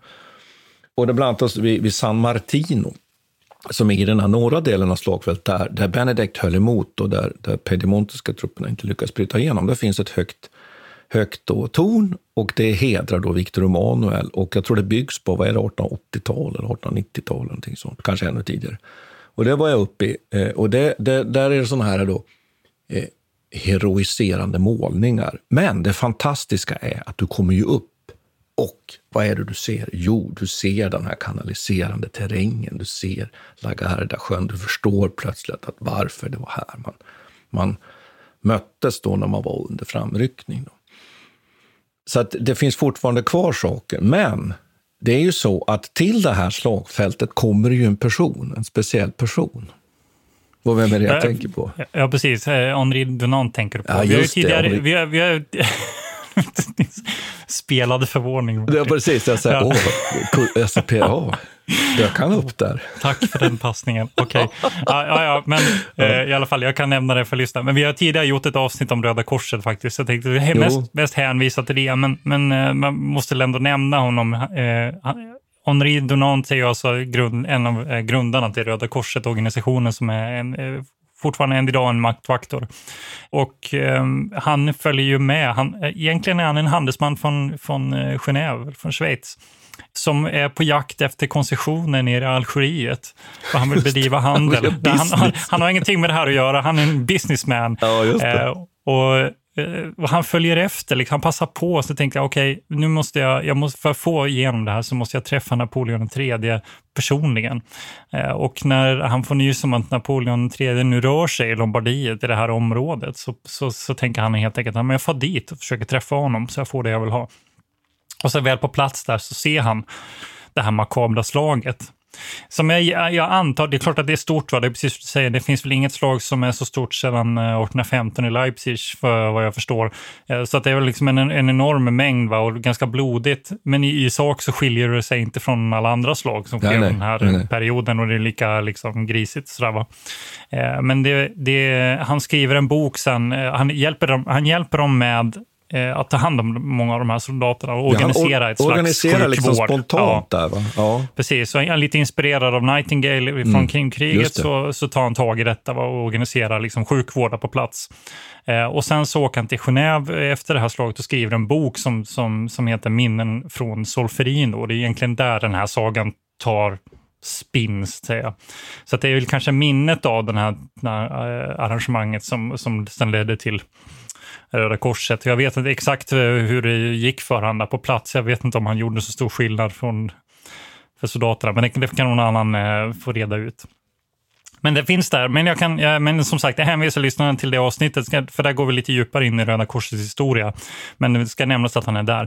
Och det bland annat vid, vid San Martino, som är i den här norra delen av slagfältet, där, där Benedict höll emot och där, där pedimontiska trupperna inte lyckades bryta igenom. Där finns ett högt, högt då, torn och det hedrar då Victor Emanuel. Och jag tror det byggs på, vad är det, 1880-tal eller 1890-tal, någonting sånt, kanske ännu tidigare. Och det var jag uppe i. Eh, och det, det, där är det sådana här då, eh, heroiserande målningar. Men det fantastiska är att du kommer ju upp och vad är det du ser? Jo, du ser den här kanaliserande terrängen, du ser Lagarda-sjön, du förstår plötsligt att varför det var här man, man möttes då när man var under framryckning. Då. Så att det finns fortfarande kvar saker, men det är ju så att till det här slagfältet kommer ju en person, en speciell person. Och vem är det jag ja, tänker på? Ja, precis. Eh, Henri Dunant tänker du på. Ja, vi har ju tidigare, det, vi har, vi har spelade förvåning. Ja, precis. Jag säger, ja. åh, SPA. Jag kan upp där. Tack för den passningen. Okej. Okay. Ja, ja, ja, men eh, i alla fall, jag kan nämna det för lyssnarna. Men vi har tidigare gjort ett avsnitt om Röda Korset faktiskt. Jag tänkte mest, mest hänvisa till det, men, men eh, man måste ändå nämna honom. Eh, Henri Dunant är ju alltså grund, en av eh, grundarna till Röda Korset-organisationen som är en, eh, fortfarande än idag en maktfaktor. Och eh, han följer ju med. Han, eh, egentligen är han en handelsman från, från Genève, från Schweiz som är på jakt efter koncessioner nere i Algeriet. Och han vill bedriva handel. han, han, han, har ingenting med det här att göra. Han är en businessman. Ja, och Eh, han följer efter, liksom, han passar på. Så tänkte jag, okej, okay, nu måste jag, jag måste, för att få igenom det här så måste jag träffa Napoleon III personligen. Eh, och när han får nys om att Napoleon III nu rör sig i Lombardiet, i det här området, så, så, så tänker han helt enkelt att jag får dit och försöker träffa honom så jag får det jag vill ha. Och så väl på plats där så ser han det här makabra slaget. Som jag, jag antar, det är klart att det är stort, va? det är precis som du säger, det finns väl inget slag som är så stort sedan 1815 eh, i Leipzig, för vad jag förstår. Eh, så att det är väl liksom en, en enorm mängd va? och ganska blodigt. Men i, i sak så skiljer det sig inte från alla andra slag som sker den här nej, nej. perioden och det är lika liksom, grisigt. Sådär, va? Eh, men det, det, han skriver en bok sen, han hjälper dem, han hjälper dem med eh, att ta hand om många av de här soldaterna och organisera ett slags organisera liksom spontant ja. där va? Ja. Precis, så är han lite inspirerad av Nightingale från mm. Krimkriget så, så tar han tag i detta va, och organiserar liksom sjukvård på plats. Eh, och sen så åker han till Genève efter det här slaget och skriver en bok som, som, som heter Minnen från Solferino. Och det är egentligen där den här sagan tar spins, säga. Så det är väl kanske minnet av den här, den här äh, arrangemanget som, som sen ledde till Röda Korset. Jag vet inte exakt eh, hur det gick för honom på plats. Jag vet inte om han gjorde så stor skillnad från, för soldaterna, men det, det kan någon annan eh, få reda ut. Men det finns där. Men, jag kan, ja, men som sagt, jag hänvisar lyssnaren till det avsnittet, för där går vi lite djupare in i Röda Korsets historia. Men det ska nämnas att han är där.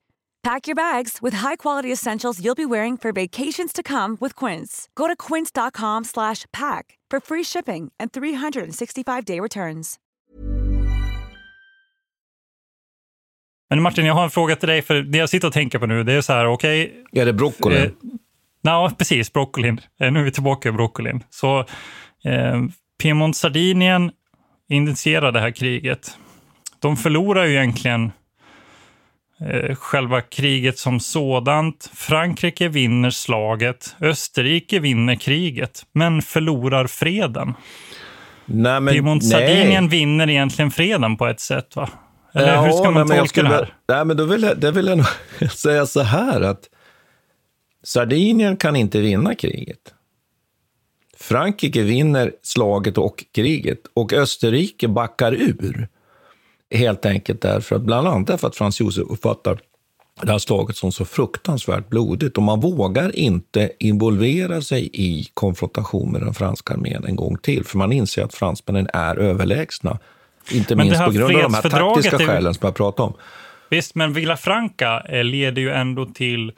Pack your bags with high-quality essentials you'll be wearing for vacations to come with Quince. Go to quince.com slash pack for free shipping and 365-day returns. Men Martin, jag har en fråga till dig, för det jag sitter och tänker på nu, det är så här, okej... Okay, är det broccoli? Eh, ja, precis, broccolin. Eh, nu är vi tillbaka i broccolin. Så eh, Piemont-Sardinien initierade det här kriget. De förlorar ju egentligen själva kriget som sådant. Frankrike vinner slaget, Österrike vinner kriget, men förlorar freden. Nej, men, Piemont-Sardinien vinner egentligen freden på ett sätt, va? Eller ja, hur ska man tolka skulle, det här? Nej, men då vill jag, det vill jag nog säga så här att Sardinien kan inte vinna kriget. Frankrike vinner slaget och kriget och Österrike backar ur. Helt enkelt därför att, bland annat därför att Frans Josef uppfattar det här slaget som så fruktansvärt blodigt och man vågar inte involvera sig i konfrontation med den franska armén en gång till, för man inser att fransmännen är överlägsna. Inte men minst på grund av de här taktiska skälen som jag pratade om. Visst, men Villafranca eh, leder ju ändå till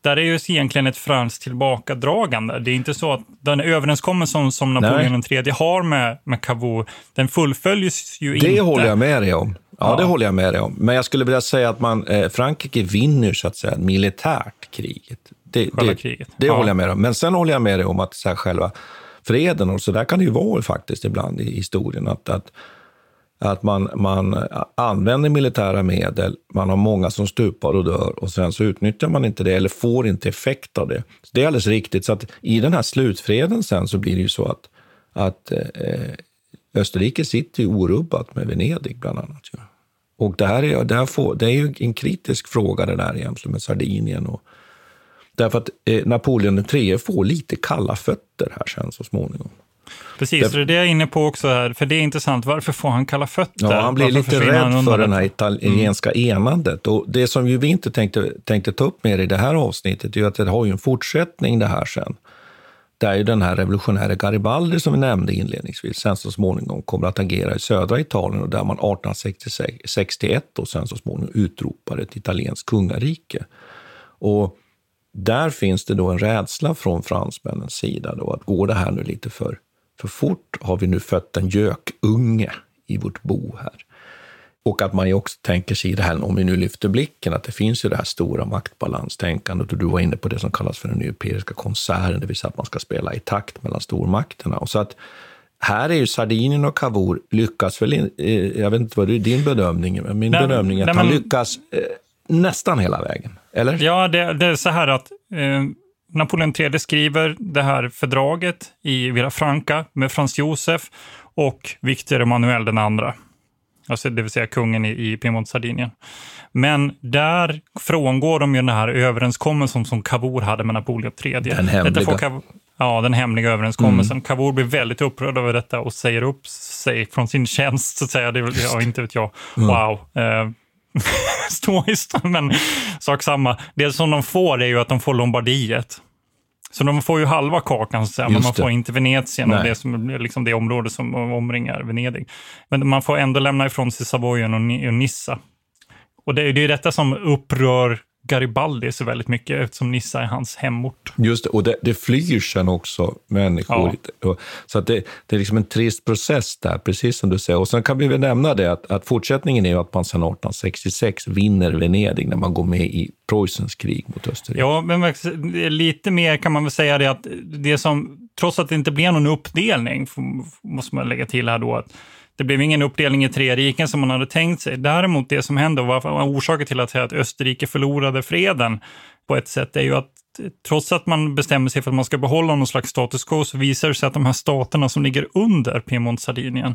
där är ju egentligen ett franskt tillbakadragande. Det är inte så att den överenskommelsen som Napoleon III har med, med Cavour, den fullföljs ju det inte. Det håller jag med dig om. Ja, ja, det håller jag med dig om. Men jag skulle vilja säga att man, eh, Frankrike vinner så att säga militärt kriget. Det, själva det, kriget. det ja. håller jag med om. Men sen håller jag med dig om att så här, själva freden, och så där kan det ju vara faktiskt ibland i historien, att, att att man, man använder militära medel, man har många som stupar och dör och sen så utnyttjar man inte det eller får inte effekt av det. Så det är alldeles riktigt. Så att i den här slutfreden sen så blir det ju så att, att eh, Österrike sitter ju orubbat med Venedig bland annat. Ja. Och det här är, det, här får, det är ju en kritisk fråga det där egentligen med Sardinien och Därför att eh, Napoleon III får lite kalla fötter här sen så småningom. Precis, det, det är jag inne på också här, för det är intressant. Varför får han kalla fötter? Ja, han blir Varför lite han rädd för det det? här italienska enandet. Och det som ju vi inte tänkte, tänkte ta upp mer i det här avsnittet är att det har ju en fortsättning det här sen. Där ju den här revolutionäre Garibaldi som vi nämnde inledningsvis sen så småningom kommer att agera i södra Italien och där man 1861 och sen så småningom utropar ett italienskt kungarike. Och där finns det då en rädsla från fransmännens sida då att går det här nu lite för, för fort har vi nu fött en gökunge i vårt bo här. Och att man ju också tänker sig det här, om vi nu lyfter blicken, att det finns ju det här stora maktbalanstänkandet och du var inne på det som kallas för den europeiska konserten, det vill säga att man ska spela i takt mellan stormakterna. Och så att här är ju Sardinien och Cavour lyckas väl, in, eh, jag vet inte vad det är din bedömning, men min Nej, bedömning är att nej, han men- lyckas eh, nästan hela vägen. Eller? Ja, det, det är så här att eh, Napoleon III skriver det här fördraget i Villafranca med Frans Josef och Victor Emanuel den andra. Alltså det vill säga kungen i, i Piemont Sardinien. Men där frångår de ju den här överenskommelsen som Cavour hade med Napoleon III. Den hemliga. Ja, den hemliga överenskommelsen. Cavour blir väldigt upprörd över detta och säger upp sig från sin tjänst, så att säga. Det ja, inte vet jag. Wow. Eh, stoiskt, men sak samma. Det som de får är ju att de får Lombardiet. Så de får ju halva kakan, så men man får inte Venetien och det, som, liksom det område som omringar Venedig. Men man får ändå lämna ifrån sig Savoyen och, Ni- och Nissa. Och det är är detta som upprör Garibaldi så väldigt mycket, eftersom Nissa är hans hemort. Just det, och det, det flyr sen också människor. Och- Så att det, det är liksom en trist process där, precis som du säger. Och sen kan vi väl nämna det att, att fortsättningen är att man sedan 1866 vinner Venedig när man går med i Preussens krig mot Österrike. Ja, men lite mer kan man väl säga det att det som, trots att det inte blev någon uppdelning, måste man lägga till här då, att det blev ingen uppdelning i tre riken som man hade tänkt sig. Däremot det som hände och var orsaken till att, säga att Österrike förlorade freden på ett sätt är ju att trots att man bestämmer sig för att man ska behålla någon slags status quo så visar det sig att de här staterna som ligger under Piemont Sardinien,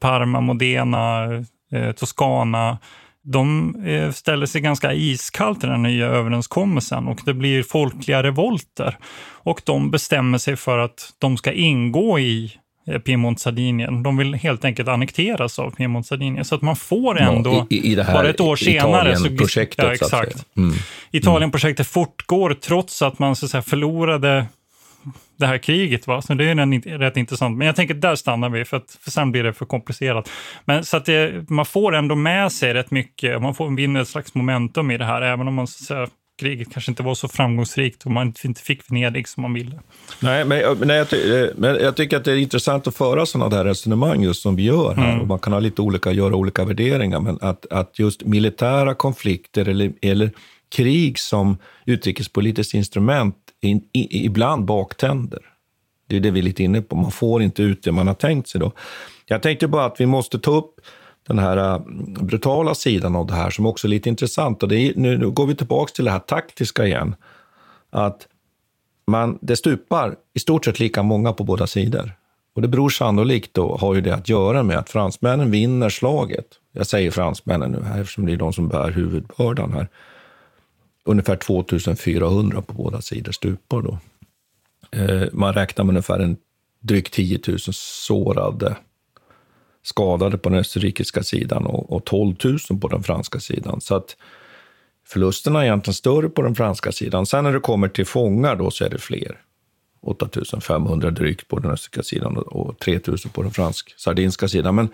Parma, Modena, eh, Toscana, de eh, ställer sig ganska iskallt till den nya överenskommelsen och det blir folkliga revolter. Och de bestämmer sig för att de ska ingå i Piemont Sardinien. De vill helt enkelt annekteras av Piemont Sardinien. Så att man får ändå, i, i här bara ett år senare... så- Italienprojektet, ja, exakt. Mm. Italienprojektet fortgår trots att man så att säga, förlorade det här kriget. Va? Så det är en, rätt intressant. Men jag tänker där stannar vi, för, att, för sen blir det för komplicerat. Men så att det, man får ändå med sig rätt mycket, man får vinna ett slags momentum i det här, även om man så att säga, kriget kanske inte var så framgångsrikt och man inte fick Venedig som man ville. Nej, men, men, jag, eh, men jag tycker att det är intressant att föra sådana där resonemang just som vi gör här. Mm. Och man kan ha lite olika, göra olika värderingar, men att, att just militära konflikter eller, eller krig som utrikespolitiskt instrument in, i, ibland baktänder. Det är det vi är lite inne på. Man får inte ut det man har tänkt sig. Då. Jag tänkte bara att vi måste ta upp den här äh, brutala sidan av det här som också är lite intressant. Och det är, nu, nu går vi tillbaka till det här taktiska igen. Att man, det stupar i stort sett lika många på båda sidor. Och det beror sannolikt då, har ju det att göra med att fransmännen vinner slaget. Jag säger fransmännen nu här eftersom det är de som bär huvudbördan här. Ungefär 2400 på båda sidor stupar då. Eh, man räknar med ungefär en drygt 10 000 sårade, skadade på den österrikiska sidan och, och 12 000 på den franska sidan. Så att förlusterna är egentligen större på den franska sidan. Sen när det kommer till fångar då så är det fler. 8500 drygt på den österrikiska sidan och 3000 på den fransk-sardinska sidan. Men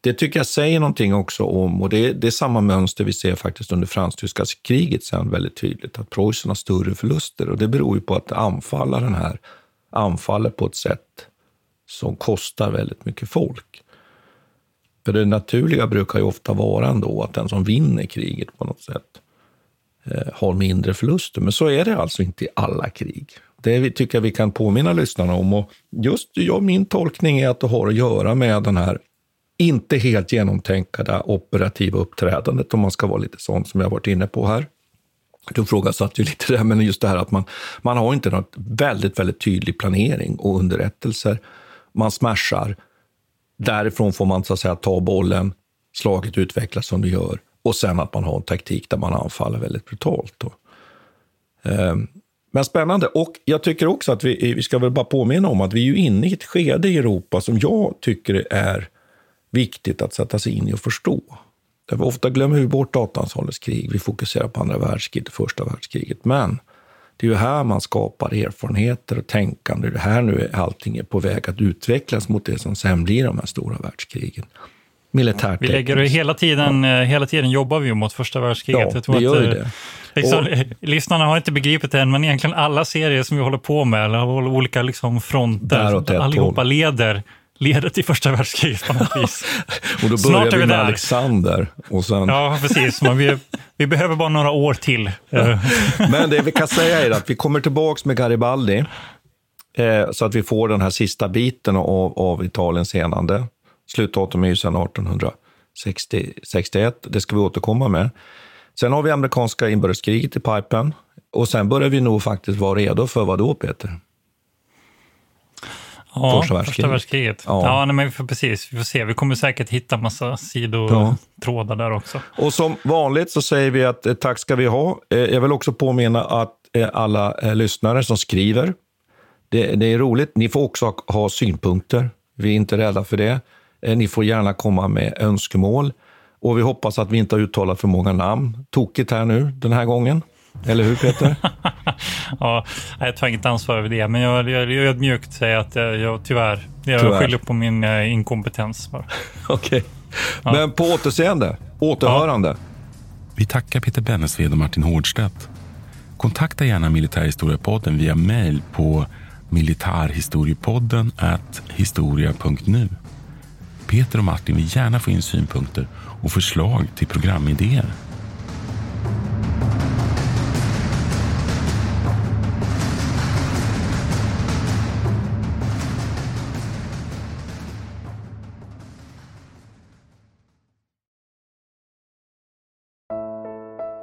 det tycker jag säger någonting också om, och det, det är samma mönster vi ser faktiskt under fransk-tyska kriget sen väldigt tydligt, att Preussen har större förluster och det beror ju på att anfallaren här anfaller på ett sätt som kostar väldigt mycket folk. För det naturliga brukar ju ofta vara ändå att den som vinner kriget på något sätt eh, har mindre förluster. Men så är det alltså inte i alla krig. Det vi- tycker jag vi kan påminna lyssnarna om. Och just ja, min tolkning är att det har att göra med den här inte helt genomtänkta operativa uppträdandet, om man ska vara lite sån som jag varit inne på här. Du ifrågasatte ju lite det, men just det här att man, man har inte något väldigt, väldigt tydlig planering och underrättelser. Man smashar. Därifrån får man så att säga ta bollen, slaget utvecklas som det gör och sen att man har en taktik där man anfaller väldigt brutalt. Då. Ehm, Men spännande. Och jag tycker också att vi, vi ska väl bara påminna om att vi är ju inne i ett skede i Europa som jag tycker är viktigt att sätta sig in i och förstå. Därför ofta glömmer vi bort 1800-talets krig. Vi fokuserar på andra världskriget, första världskriget. Men det är ju här man skapar erfarenheter och tänkande. Det är här nu allting är på väg att utvecklas mot det som sen blir de här stora världskrigen. Militärt. Vi lägger hela tiden, ja. hela tiden jobbar vi mot första världskriget. Ja, jag tror vi gör att, det. Liksom, och, lyssnarna har inte begripit det än, men egentligen alla serier som vi håller på med, eller olika liksom fronter, allihopa leder leder till första världskriget på något vis. och då börjar vi, vi med Alexander. Och sen... Ja, precis. Men vi, vi behöver bara några år till. Men det vi kan säga är att vi kommer tillbaka med Garibaldi, eh, så att vi får den här sista biten av, av Italiens enande. Slutdatum är ju sedan 1861. Det ska vi återkomma med. Sen har vi amerikanska inbördeskriget i pipen. Och sen börjar vi nog faktiskt vara redo för vad då, Peter? Ja, första världskriget. Första världskriget. Ja, ja nej, men vi får, precis. Vi får se. Vi kommer säkert hitta massa sidotrådar ja. där också. Och som vanligt så säger vi att eh, tack ska vi ha. Eh, jag vill också påminna att eh, alla lyssnare som skriver, det, det, är roligt. Ni får också ha, ha synpunkter. Vi är inte rädda för det. Ni får gärna komma med önskemål. Och vi hoppas att vi inte har uttalat för många namn. Tokigt här nu den här gången. Eller hur Peter? ja, jag tar inget ansvar över det, men jag, jag, jag ödmjukt säger att jag, jag tyvärr, jag tyvärr. skyller på min uh, inkompetens. Okej. Okay. Ja. Men på återseende, återhörande. Ja. Vi tackar Peter Bennesved och Martin Hårdstedt. Kontakta gärna Militärhistoriepodden via mejl på militarhistoriepodden historia.nu. Peter och Martin vill gärna få in synpunkter och förslag till programidéer.